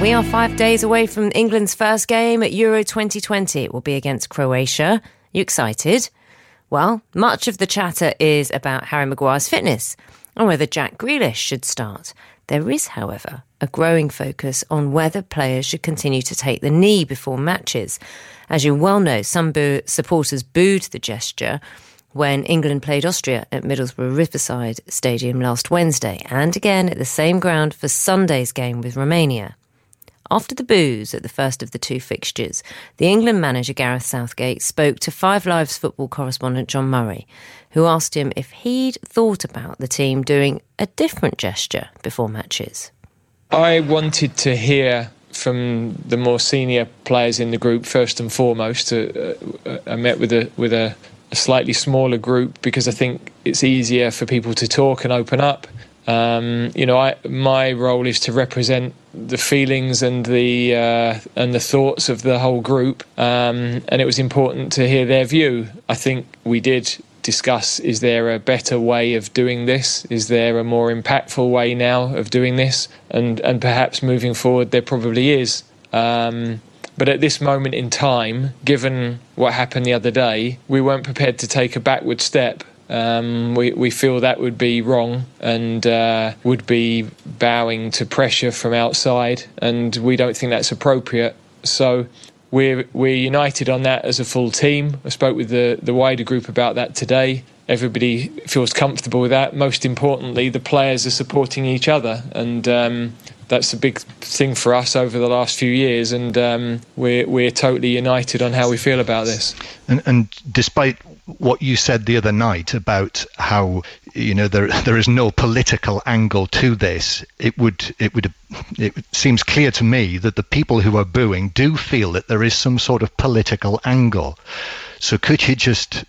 We are five days away from England's first game at Euro 2020. It will be against Croatia. You excited? Well, much of the chatter is about Harry Maguire's fitness and whether Jack Grealish should start. There is, however, a growing focus on whether players should continue to take the knee before matches. As you well know, some boo- supporters booed the gesture when England played Austria at Middlesbrough Riverside Stadium last Wednesday, and again at the same ground for Sunday's game with Romania. After the boos at the first of the two fixtures, the England manager Gareth Southgate spoke to Five Live's football correspondent John Murray, who asked him if he'd thought about the team doing a different gesture before matches. I wanted to hear from the more senior players in the group first and foremost. Uh, uh, I met with a with a, a, slightly smaller group because I think it's easier for people to talk and open up. Um, you know, I, my role is to represent the feelings and the uh, and the thoughts of the whole group, um, and it was important to hear their view. I think we did discuss: is there a better way of doing this? Is there a more impactful way now of doing this? And and perhaps moving forward, there probably is. Um, but at this moment in time, given what happened the other day, we weren't prepared to take a backward step. Um, we, we feel that would be wrong and uh, would be bowing to pressure from outside, and we don't think that's appropriate. So we're, we're united on that as a full team. I spoke with the, the wider group about that today. Everybody feels comfortable with that. Most importantly, the players are supporting each other, and um, that's a big thing for us over the last few years. And um, we're we're totally united on how we feel about this. And, and despite what you said the other night about how you know there there is no political angle to this. It would it would it seems clear to me that the people who are booing do feel that there is some sort of political angle. So could you just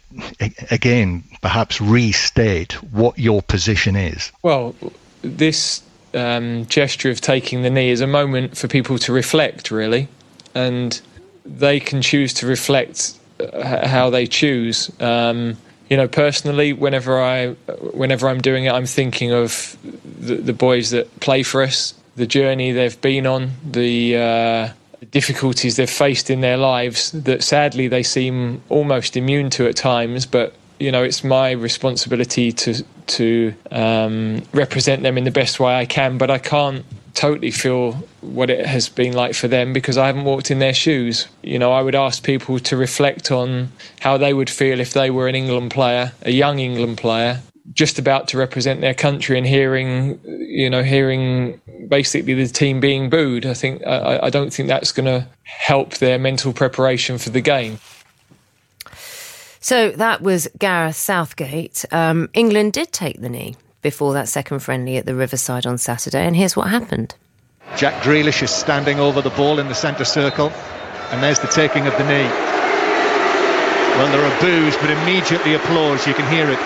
again perhaps restate what your position is? Well, this um, gesture of taking the knee is a moment for people to reflect, really, and they can choose to reflect how they choose. Um, you know, personally, whenever I, whenever I'm doing it, I'm thinking of the, the boys that play for us, the journey they've been on, the uh, difficulties they've faced in their lives that sadly they seem almost immune to at times. But you know, it's my responsibility to to um, represent them in the best way I can. But I can't totally feel what it has been like for them because I haven't walked in their shoes. You know, I would ask people to reflect on how they would feel if they were an England player, a young England player, just about to represent their country and hearing, you know, hearing basically the team being booed. I think I, I don't think that's going to help their mental preparation for the game. So that was Gareth Southgate. Um, England did take the knee before that second friendly at the Riverside on Saturday, and here's what happened. Jack Grealish is standing over the ball in the centre circle, and there's the taking of the knee. Well, there are boos, but immediately applause. You can hear it.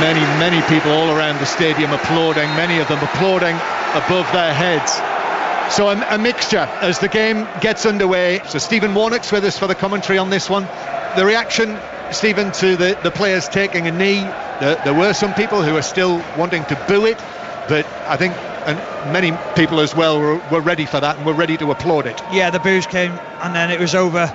many, many people all around the stadium applauding, many of them applauding above their heads. So a, a, mixture as the game gets underway. So Stephen Warnock's with us for the commentary on this one. The reaction, Stephen, to the, the players taking a knee. The, there were some people who are still wanting to boo it, but I think and many people as well were, were ready for that and were ready to applaud it. Yeah, the boos came and then it was over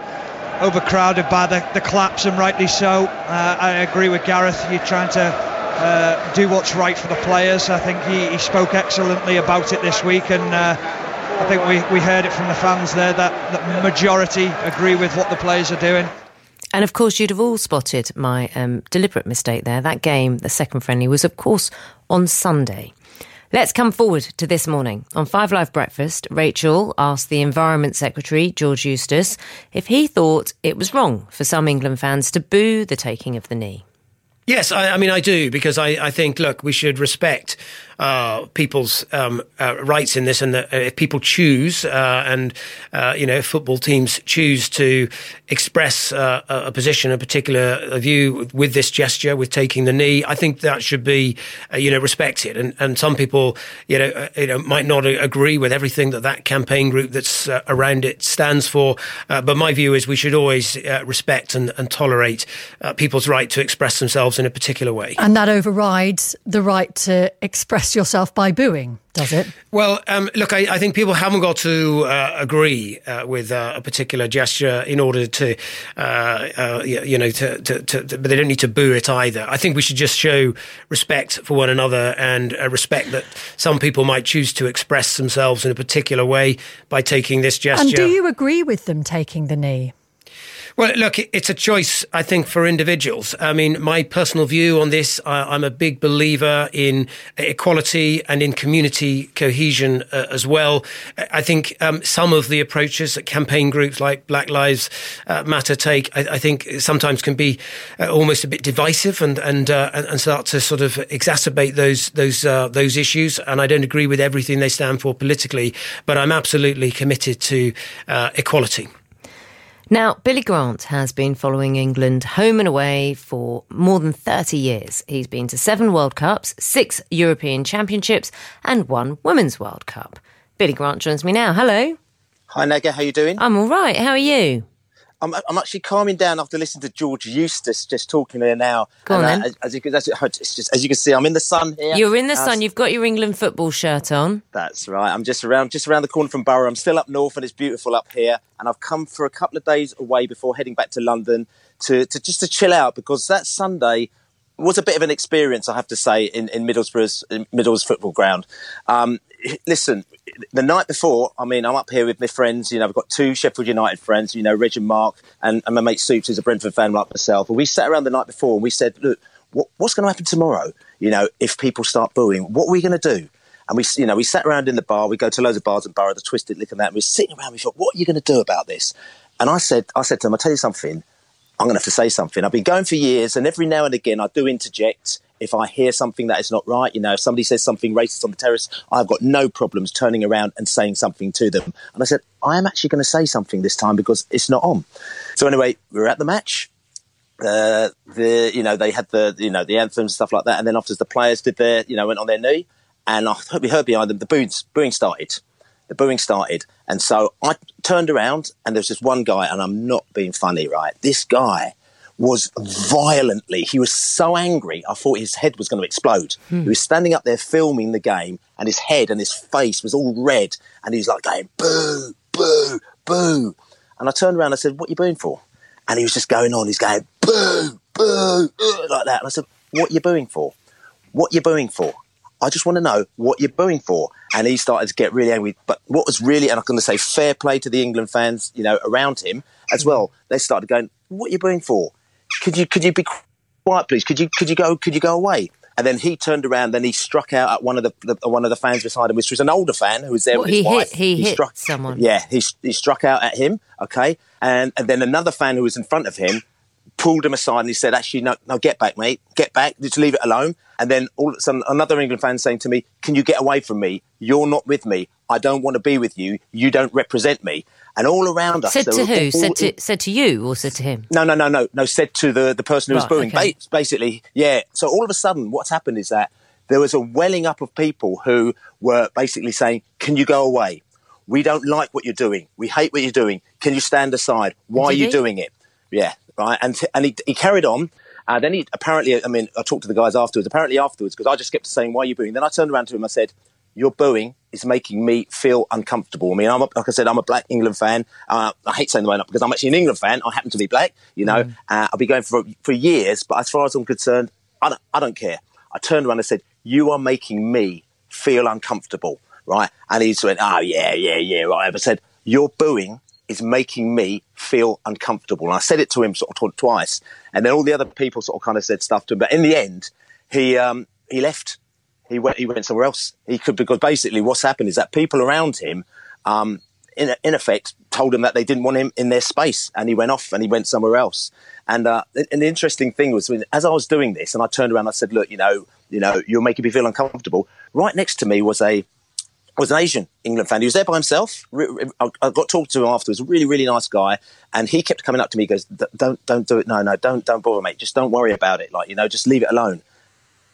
overcrowded by the, the claps and rightly so. Uh, I agree with Gareth. You're trying to uh, do what's right for the players. I think he, he spoke excellently about it this week and uh, I think we, we heard it from the fans there that the majority agree with what the players are doing. And of course, you'd have all spotted my um, deliberate mistake there. That game, the second friendly, was of course on Sunday. Let's come forward to this morning. On Five Live Breakfast, Rachel asked the Environment Secretary, George Eustice, if he thought it was wrong for some England fans to boo the taking of the knee. Yes, I, I, mean, I do, because I, I, think, look, we should respect uh, people's um, uh, rights in this, and that if people choose, uh, and, uh, you know, football teams choose to express uh, a position, a particular view with this gesture, with taking the knee, I think that should be, uh, you know, respected. And, and some people, you know, you know, might not agree with everything that that campaign group that's around it stands for. but my view is we should always respect and, and tolerate people's right to express themselves in a particular way. And that overrides the right to express yourself by booing, does it? Well, um, look, I, I, think people haven't got to uh, agree uh, with uh, a particular gesture in order to, uh, uh, you know, to, to, to, but they don't need to boo it either. I think we should just show respect for one another and uh, respect that some people might choose to express themselves in a particular way by taking this gesture. And do you agree with them taking the knee? Well, look, it's a choice, I think, for individuals. I mean, my personal view on this, I'm a big believer in equality and in community cohesion uh, as well. I think um, some of the approaches that campaign groups like Black Lives uh, Matter take, I, I, think sometimes can be uh, almost a bit divisive and and, uh, and start to sort of exacerbate those those those issues. And I don't agree with everything they stand for politically, but I'm absolutely committed to equality. Now, Billy Grant has been following England home and away for more than 30 years. He's been to seven World Cups, six European Championships, and one Women's World Cup. Billy Grant joins me now. Hello. Hi, Naga. How are you doing? I'm all right. How are you? I'm, I'm actually calming down after listening to George Eustice just talking here now. Go on, and, uh, then. As, you, as, just, as you can see, I'm in the sun here. You're in the uh, sun. You've got your England football shirt on. That's right. I'm just around, just around the corner from Boro. I'm still up north, and it's beautiful up here. And I've come for a couple of days away before heading back to London to, to just to chill out because that Sunday was a bit of an experience, I have to say, in, in Middlesbrough's in football ground. Um, listen, the night before, I mean, I'm up here with my friends. You know, I've got two Sheffield United friends. You know, Reg and Mark, and, and my mate Soups, who's a Brentford fan like myself. And we sat around the night before and we said, look, what, what's going to happen tomorrow? You know, if people start booing, what are we going to do? And we, you know, we sat around in the bar. We go to loads of bars and Boro, the Twisted Lip and that. And we are sitting around. We thought, what are you going to do about this? And I said, I said to them, I'll tell you something. I'm going to have to say something. I've been going for years, and every now and again, I do interject if I hear something that is not right, you know, if somebody says something racist on the terrace, I've got no problems turning around and saying something to them. And I said, I am actually going to say something this time because it's not on. So anyway, we were at the match. Uh, the you know they had the you know the anthems and stuff like that, and then after the players did their you know went on their knee, and I we heard behind them the booing, booing started, the booing started, and so I turned around and there's this one guy, and I'm not being funny, right? This guy was violently, he was so angry, I thought his head was going to explode. Hmm. He was standing up there filming the game, and his head and his face was all red, and he was like going, boo, boo, boo. And I turned around and I said, What are you booing for? And he was just going on, he's going, boo, boo, like that. And I said, What are you booing for? What are you booing for? I just want to know what you're booing for. And he started to get really angry. But what was really, and I'm going to say fair play to the England fans, you know, around him as well. They started going, what are you booing for? could you could you be quiet, please? Could you could you go could you go away? And then he turned around, then he struck out at one of the, the one of the fans beside him, which was an older fan who was there well, with his he wife. Hit, he, he hit struck someone. Yeah, he he struck out at him. Okay, and and then another fan who was in front of him pulled him aside and he said, "Actually, no, no, get back, mate, get back. Just leave it alone." And then all of a sudden, another England fan saying to me, "Can you get away from me? You're not with me. I don't want to be with you. You don't represent me." and all around us. Said to who? all- Said to said to you or said to him? no, no, no, no, no. Said to the, the person who was booing. okay. Ba- basically, yeah. So all of a sudden, what's happened is that there was a welling up of people who were basically saying, "Can you go away? We don't like what you're doing. We hate what you're doing. Can you stand aside? Why Did are you he? doing it?" Yeah, right. And and he, he carried on. Uh, then he apparently, I mean, I talked to the guys afterwards. Apparently afterwards, because I just kept saying, "Why are you booing?" Then I turned around to him. I said, "Your booing is making me feel uncomfortable." I mean, I'm a, like I said, I'm a black England fan. Uh, I hate saying the word up because I'm actually an England fan. I happen to be black. You know, uh, I'll be going for for years. But as far as I'm concerned, I don't, I don't care. I turned around and said, "You are making me feel uncomfortable." Right? And he just went, "Oh yeah, yeah, yeah." Right? I said, "Your booing." Is making me feel uncomfortable. And I said it to him sort of twice. And then all the other people sort of kind of said stuff to him. But in the end, he, um, he left he went he went somewhere else. He could because basically what's happened is that people around him, um, in in effect, told him that they didn't want him in their space, and he went off and he went somewhere else. And uh, the interesting thing was as I was doing this, and I turned around, and I said, "Look, you know, you know, you're making me feel uncomfortable." Right next to me was a was an Asian England fan. He was there by himself. I got talked to him afterwards. A really, really nice guy, and he kept coming up to me. He goes, "Don't, don't do it. No, no, don't, don't bother, mate. Just don't worry about it. Like, you know, just leave it alone."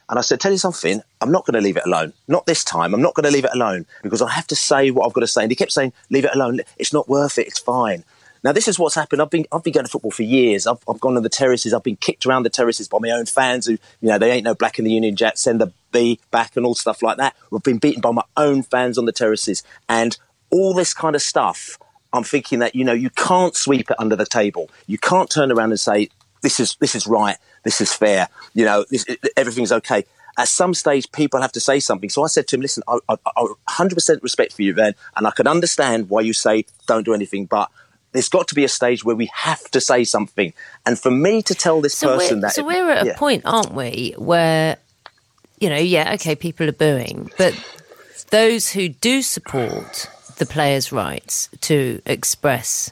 And I said, "Tell you something. I'm not going to leave it alone. Not this time. I'm not going to leave it alone because I have to say what I've got to say." And he kept saying, "Leave it alone. It's not worth it. It's fine." Now this is what's happened. I've been I've been going to football for years. I've, I've gone on the terraces. I've been kicked around the terraces by my own fans who, you know, they ain't no black in the Union Jack. Send the Back and all stuff like that. I've been beaten by my own fans on the terraces and all this kind of stuff. I'm thinking that you know you can't sweep it under the table. You can't turn around and say this is this is right. This is fair. You know, this, everything's okay. At some stage, people have to say something. So I said to him, "Listen, I, I, I 100% respect for you, Van, and I can understand why you say don't do anything, but." There's got to be a stage where we have to say something, and for me to tell this So person that so we're at Yeah. a point, aren't we, where you know, yeah, okay, people are booing, but those who do support the players' rights to express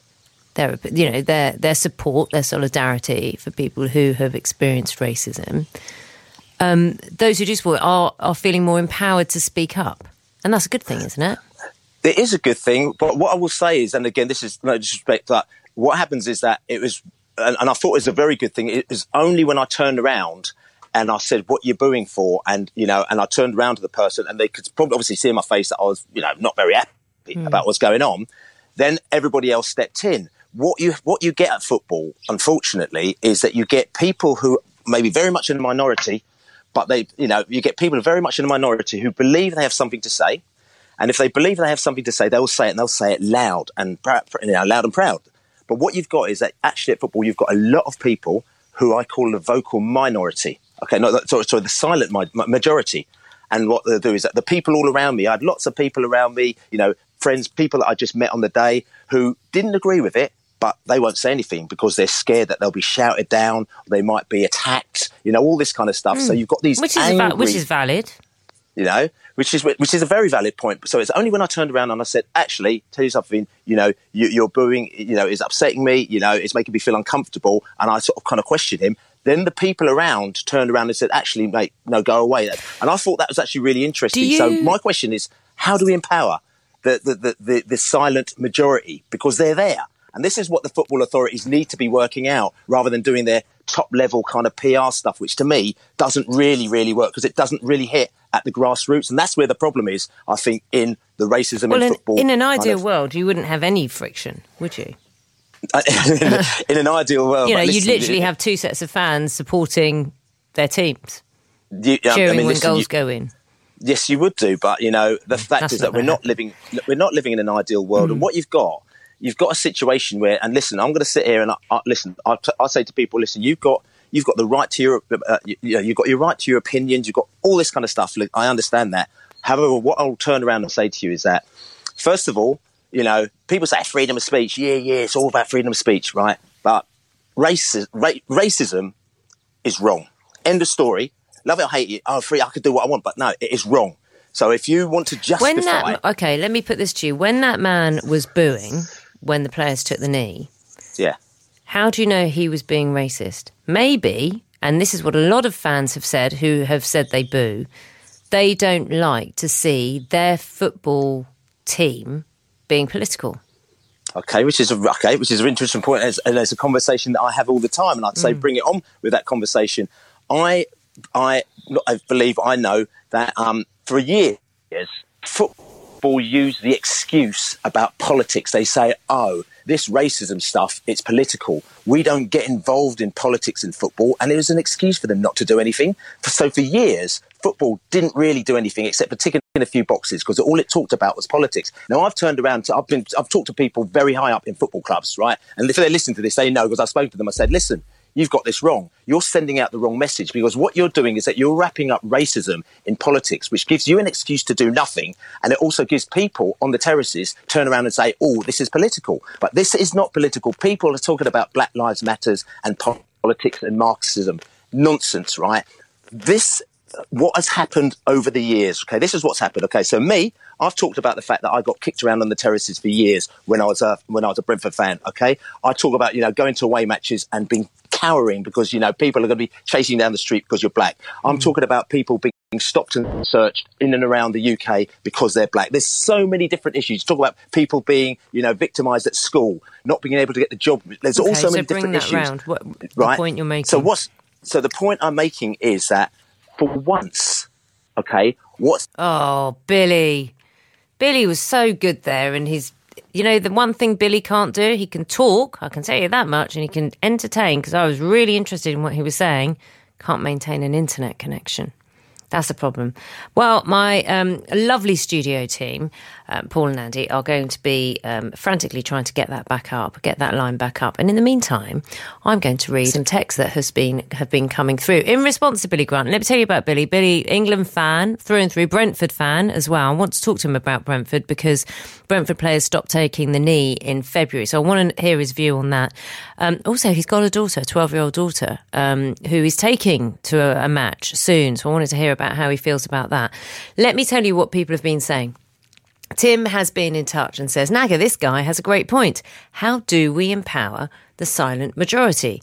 their, you know, their their support, their solidarity for people who have experienced racism, um, those who do support are are feeling more empowered to speak up, and that's a good thing, isn't it? It is a good thing, but what I will say is, and again, this is no disrespect, but what happens is that it was, and, and I thought it was a very good thing. It was only when I turned around and I said, "What are you're booing for?" and you know, and I turned around to the person, and they could probably obviously see in my face that I was, you know, not very happy hmm. about what's going on. Then everybody else stepped in. What you what you get at football, unfortunately, is that you get people who may be very much in the minority, but they, you know, you get people very much in the minority who believe they have something to say. And if they believe they have something to say, they'll say it and they'll say it loud and you know, loud and proud. But what you've got is that actually at football, you've got a lot of people who I call the vocal minority. Okay, no, sorry, sorry the silent majority. And what they'll do is that the people all around me, I had lots of people around me, you know, friends, people that I just met on the day who didn't agree with it, but they won't say anything because they're scared that they'll be shouted down, they might be attacked, you know, all this kind of stuff. So you've got these Hmm. Which is a va- which is valid. you know, which is which is a very valid point. So it's only when I turned around and I said, actually, tell you something, you know, you, you're booing, you know, is upsetting me, you know, it's making me feel uncomfortable, and I sort of kind of questioned him. Then the people around turned around and said, actually, mate, no, go away. And I thought that was actually really interesting. So my question is, how do we empower the the, the, the the silent majority because they're there? And this is what the football authorities need to be working out rather than doing their top level kind of PR stuff, which to me doesn't really, really work because it doesn't really hit at the grassroots. And that's where the problem is, I think, in the racism Well, in in, football. in an kind ideal of- world, you wouldn't have any friction, would you? In an ideal world. you know, you'd literally have two sets of fans supporting their teams, you- I cheering mean, when listen, goals you- go in. Yes, you would do, but you know the fact That's is that we're not living we're not living in an ideal world, Mm. and what you've got, you've got a situation where, and listen, I'm going to sit here and I, I, listen. I, I say to people, listen, you've got you've got the right to your uh, you, you know, you've got your right to your opinions, you've got all this kind of stuff. Look, I understand that. However, what I'll turn around and say to you is that, first of all, you know, people say freedom of speech. Yeah, yeah, it's all about freedom of speech, right? But racism, ra- racism is wrong. End of story. Love it or hate it. I'm free. I could do what I want, but no, it is wrong. So if you want to justify, When that okay, let me put this to you: when that man was booing when the players took the knee, yeah, how do you know he was being racist? Maybe, and this is what a lot of fans have said who have said they boo. They don't like to see their football team being political. Okay, which is a, okay, which is an interesting point, and it's, and it's a conversation that I have all the time, and I'd say Mm. bring it on with that conversation. I, I, I believe I know that um, for years, football used the excuse about politics. They say, "Oh, this racism stuff, it's political. We don't get involved in politics in football," and it was an excuse for them not to do anything. So for years, football didn't really do anything except for ticking in a few boxes because all it talked about was politics. Now I've turned around. To, I've been. I've talked to people very high up in football clubs, right? And if they're listening to this, they know because I spoke to them. I said, "Listen." You've got this wrong. You're sending out the wrong message because what you're doing is that you're wrapping up racism in politics, which gives you an excuse to do nothing. And it also gives people on the terraces turn around and say, oh, this is political. But this is not political. People are talking about Black Lives Matters and politics and Marxism. Nonsense, right? This what has happened over the years. Okay, this is what's happened. Okay, so me, I've talked about the fact that I got kicked around on the terraces for years when I was a when I was a Brentford fan. Okay, I talk about you know going to away matches and being cowering because you know people are going to be chasing down the street because you're black. I'm mm. talking about people being stopped and searched in and around the UK because they're black. There's so many different issues. Talk about people being you know victimised at school, not being able to get the job. There's Okay, also so many bring different that issues. round. What right? point you're making? So what's so the point I'm making is that for once, okay, what's Oh, Billy. Billy was so good there, and he's, you know, the one thing Billy can't do, he can talk, I can tell you that much, and he can entertain, because I was really interested in what he was saying. Can't maintain an internet connection. That's the problem. Well, my um, lovely studio team, um, Paul and Andy, are going to be um, frantically trying to get that back up, get that line back up. And in the meantime, I'm going to read some text that has been have been coming through in response to Billy Grant. Let me tell you about Billy. Billy, England fan through and through, Brentford fan as well. I want to talk to him about Brentford because Brentford players stopped taking the knee in February. So I want to hear his view on that. Um, also, he's got a daughter, a 12 year old daughter, um, who taking to a, a match soon. So I wanted to hear about how he feels about that. Let me tell you what people have been saying. Tim has been in touch and says, Naga, this guy has a great point. How do we empower the silent majority?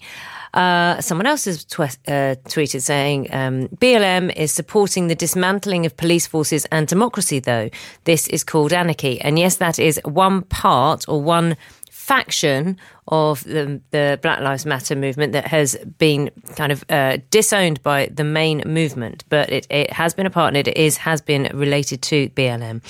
Uh, someone else has tw- uh, tweeted saying um, BLM is supporting the dismantling of police forces and democracy, though. This is called anarchy. And yes, that is one part or one faction of the, the Black Lives Matter movement that has been kind of uh, disowned by the main movement, but it, it has been a part and it is has been related to BLM.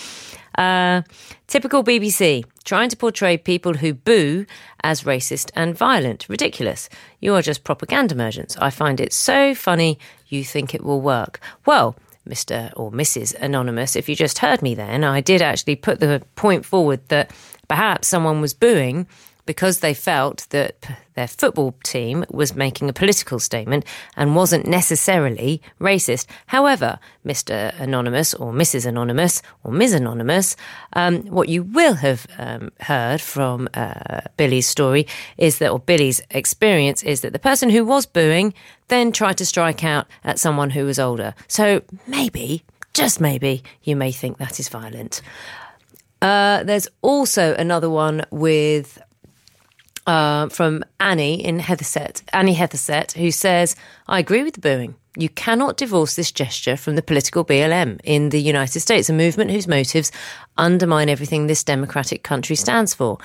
Uh, typical BBC, trying to portray people who boo as racist and violent. Ridiculous. You are just propaganda merchants. I find it so funny you think it will work. Well, Mr. or Mrs. Anonymous, if you just heard me then, I did actually put the point forward that perhaps someone was booing because they felt that their football team was making a political statement and wasn't necessarily racist. However, Mr. Anonymous or Mrs. Anonymous or Ms. Anonymous, um, what you will have um, heard from uh, Billy's story is that, or Billy's experience is that the person who was booing then tried to strike out at someone who was older. So maybe, just maybe, you may think that is violent. Uh, there's also another one with uh, from Annie in Hethersett, Annie Hethersett, who says, I agree with the booing. You cannot divorce this gesture from the political BLM in the United States, a movement whose motives undermine everything this democratic country stands for.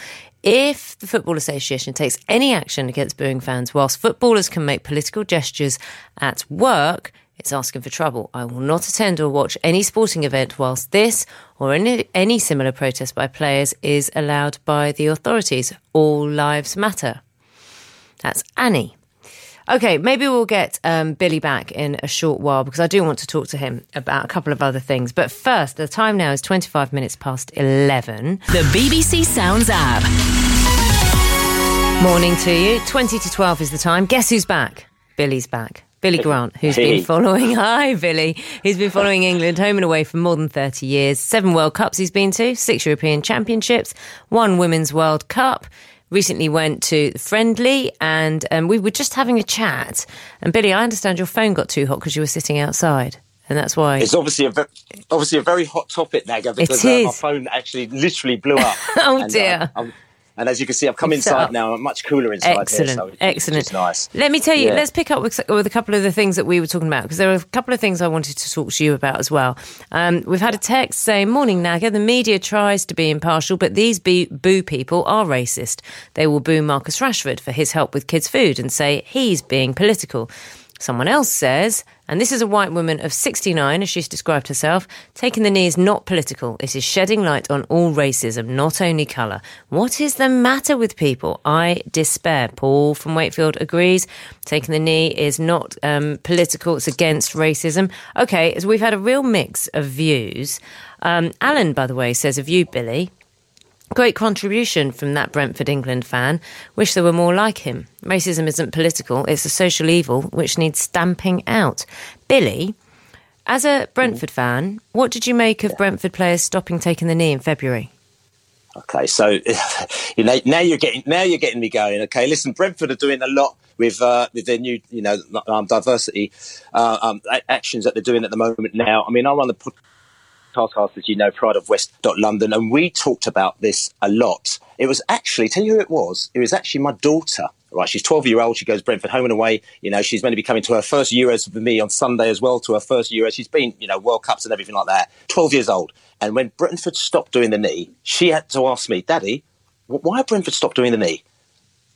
If the Football Association takes any action against booing fans, whilst footballers can make political gestures at work, it's asking for trouble. I will not attend or watch any sporting event whilst this or any, any similar protest by players is allowed by the authorities. All lives matter. That's Annie. Okay, maybe we'll get um, Billy back in a short while because I do want to talk to him about a couple of other things. But first, the time now is 25 minutes past 11. The BBC Sounds app. Morning to you. 20 to 12 is the time. Guess who's back? Billy's back. Billy Grant, who's Hey. been following, hi Billy, he's been following England home and away for more than 30 years. Seven World Cups he's been to, six European Championships, one Women's World Cup. Recently went to the Friendly and um, we were just having a chat. And Billy, I understand your phone got too hot because you were sitting outside. And that's why. It's obviously a ve- obviously a very hot topic, Naga, because It uh, my phone actually literally blew up. Oh, And, uh, dear. And as you can see, I've come It's inside now. I'm much cooler inside Excellent, here. So excellent. It's nice. Let me tell you, Yeah. let's pick up with, with a couple of the things that we were talking about because there are a couple of things I wanted to talk to you about as well. Um, we've had a text saying, Morning, Naga. The media tries to be impartial, but these boo, boo people are racist. They will boo Marcus Rashford for his help with kids' food and say he's being political. Someone else says, and this is a white woman of 69, as she's described herself, taking the knee is not political. It is shedding light on all racism, not only colour. What is the matter with people? I despair. Paul from Wakefield agrees. Taking the knee is not um, political, it's against racism. Okay, so we've had a real mix of views. Um, Alan, by the way, says of you, Billy, Great contribution from that Brentford England fan. Wish there were more like him. Racism isn't political, it's a social evil which needs stamping out. Billy, as a Brentford fan, what did you make of Brentford players stopping taking the knee in February? Okay, so you know now you're getting now you're getting me going. Okay, listen, Brentford are doing a lot with uh, with their new you know um, diversity uh, um, actions that they're doing at the moment. Now, I mean, I run the podcast, as you know, Pride of West London, and we talked about this a lot. It was actually tell you who it was. It was actually my daughter. Right, she's 12 year old. She goes Brentford home and away. You know, she's going to be coming to her first Euros with me on Sunday as well. To her first Euros, she's been, you know, World Cups and everything like that. 12 years old. And when Brentford stopped doing the knee, she had to ask me, Daddy, why Brentford stopped doing the knee?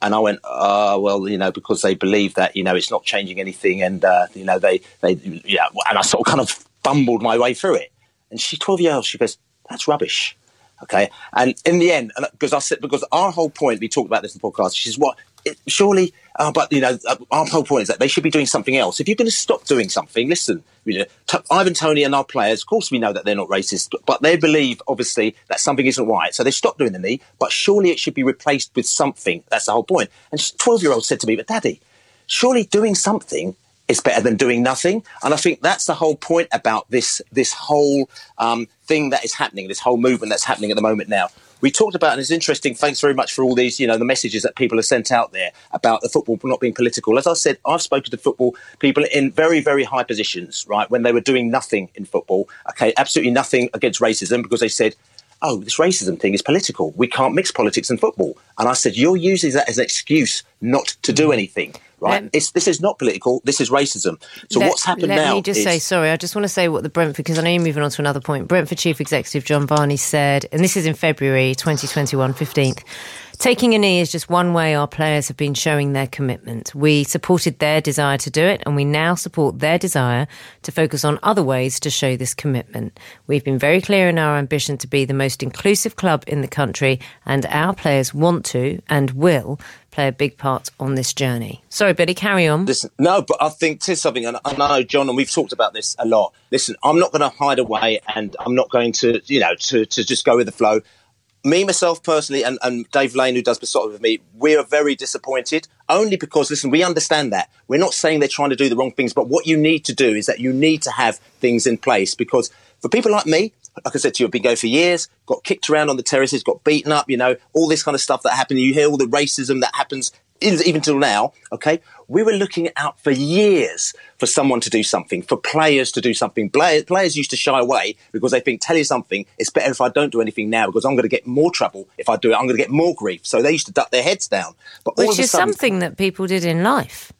And I went, uh, well, you know, because they believe that, you know, it's not changing anything. And, uh, you know, they, they, yeah, and I sort of kind of fumbled my way through it. And she's 12 years old. She goes, that's rubbish. Okay. And in the end, because I said, because our whole point, we talked about this in the podcast, she says, what, it, surely, uh, but, you know, uh, our whole point is that they should be doing something else. If you're going to stop doing something, listen, you know, t- Ivan Toney and our players, of course we know that they're not racist, but they believe, obviously, that something isn't right. So they stopped doing the knee, but surely it should be replaced with something. That's the whole point. And 12 year old said to me, but daddy, surely doing something is better than doing nothing. And I think that's the whole point about this this whole um, thing that is happening, this whole movement that's happening at the moment now. We talked about, and it's interesting. Thanks very much for all these, you know, the messages that people have sent out there about the football not being political. As I said, I've spoken to football people in very, very high positions, right, when they were doing nothing in football. Okay, absolutely nothing against racism because they said, oh, this racism thing is political. We can't mix politics and football. And I said, you're using that as an excuse not to do anything, right? Let- this is not political. This is racism. So let, what's happened let now? Let me just is, say, sorry, I just want to say what the Brentford, because I know you're moving on to another point. Brentford Chief Executive Jon Varney said, and this is in February 2021, 15th. Taking a knee is just one way our players have been showing their commitment. We supported their desire to do it, and we now support their desire to focus on other ways to show this commitment. We've been very clear in our ambition to be the most inclusive club in the country, and our players want to and will play a big part on this journey. Sorry, Billy, carry on. Listen, no, but I think to something, and I know Jon, and we've talked about this a lot. Listen, I'm not going to hide away, and I'm not going to, you know, to, to just go with the flow. Me, myself personally, and, and Dave Lane, who does Beesotted with me, we are very disappointed. Only because, listen, we understand that we're not saying they're trying to do the wrong things, but what you need to do is that you need to have things in place because for people like me, like I said to you, I've been going for years, got kicked around on the terraces, got beaten up, you know, all this kind of stuff that happened. You hear all the racism that happens even till now, okay? We were looking out for years for someone to do something, for players to do something. Players, players used to shy away because they think, tell you something, it's better if I don't do anything now because I'm going to get more trouble if I do it. I'm going to get more grief. So they used to duck their heads down. But Which is sudden, something that people did in life.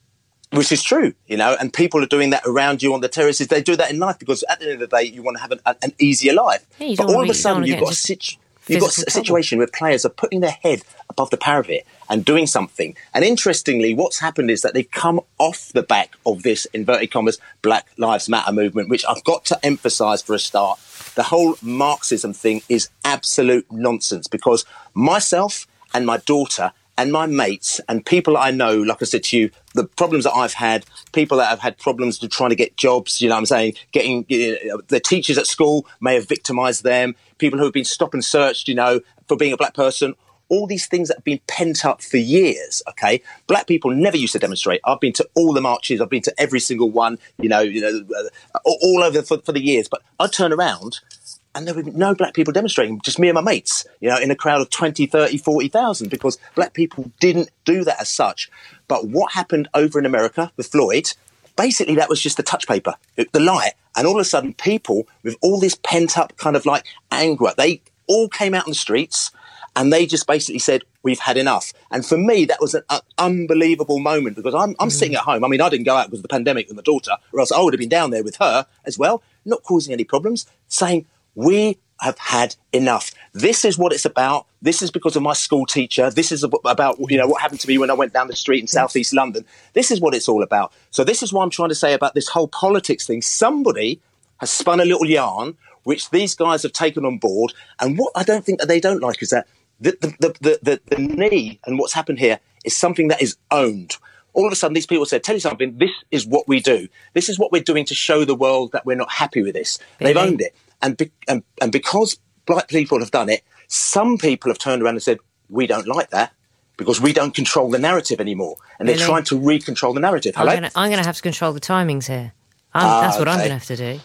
which is true, you know, and people are doing that around you on the terraces. They do that in life because at the end of the day, you want to have an, an, easier life. Yeah, but all of a be- you don't sudden, you've got a into situ- You've got a situation where players are putting their head above the parapet and doing something. And interestingly, what's happened is that they've come off the back of this inverted commas Black Lives Matter movement, which I've got to emphasize for a start. The whole Marxism thing is absolute nonsense because myself and my daughter and my mates and people I know, like I said to you, the problems that I've had, people that have had problems to trying to get jobs, you know what I'm saying, getting you know, the teachers at school may have victimized them, people who have been stop and searched, you know, for being a black person. All these things that have been pent up for years, okay? Black people never used to demonstrate. I've been to all the marches, I've been to every single one, you know, you know, uh, all over for, for the years. But I turn around and there were no black people demonstrating, just me and my mates, you know, in a crowd of 20, 30, 40,000 because black people didn't do that as such. But what happened over in America with Floyd, basically that was just the touch paper, the light. And all of a sudden, people with all this pent up kind of like anger, they all came out on the streets and they just basically said, we've had enough. And for me, that was an uh, unbelievable moment because I'm, I'm mm. sitting at home. I mean, I didn't go out because of the pandemic with my daughter, or else I would have been down there with her as well, not causing any problems, saying, we have had enough. This is what it's about. This is because of my school teacher. This is about you know what happened to me when I went down the street in southeast London. This is what it's all about. So this is what I'm trying to say about this whole politics thing. Somebody has spun a little yarn which these guys have taken on board. And what I don't think that they don't like is that the, the, the, the, the knee and what's happened here is something that is owned. All of a sudden, these people said, tell you something, this is what we do. This is what we're doing to show the world that we're not happy with this. They've owned it. And, be, and, and because black people have done it, some people have turned around and said, we don't like that because we don't control the narrative anymore. And really? they're trying to recontrol the narrative. Hello? I'm going to have to control the timings here. Ah, that's okay. what I'm going to have to do.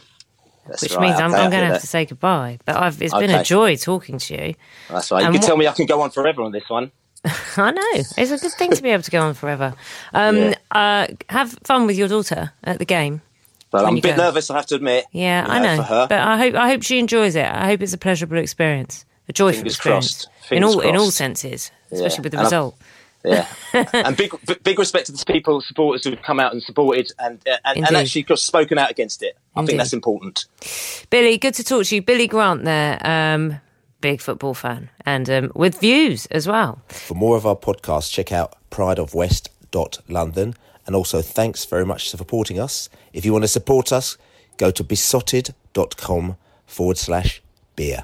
That's which right. means I'm, I'm going to have to say goodbye. But I've, it's okay. been a joy talking to you. That's right. You and can tell me I can go on forever on this one. I know. It's a good thing to be able to go on forever. Um, yeah. uh, have fun with your daughter at the game. Well, I'm a bit go. nervous, I have to admit. Yeah, I know. her But I hope I hope she enjoys it. I hope it's a pleasurable experience, a joyful Fingers experience in all crossed. in all senses, especially yeah. with the and result. I'm, yeah, and big big respect to the people, supporters who've come out and supported and uh, and, and, actually spoken out against it. I Indeed. think that's important. Billy, good to talk to you. Billy Grant, there, um, big football fan, and um, with views as well. For more of our podcasts, check out prideofwest.london. And also, thanks very much for supporting us. If you want to support us, go to beesotted.com forward slash beer.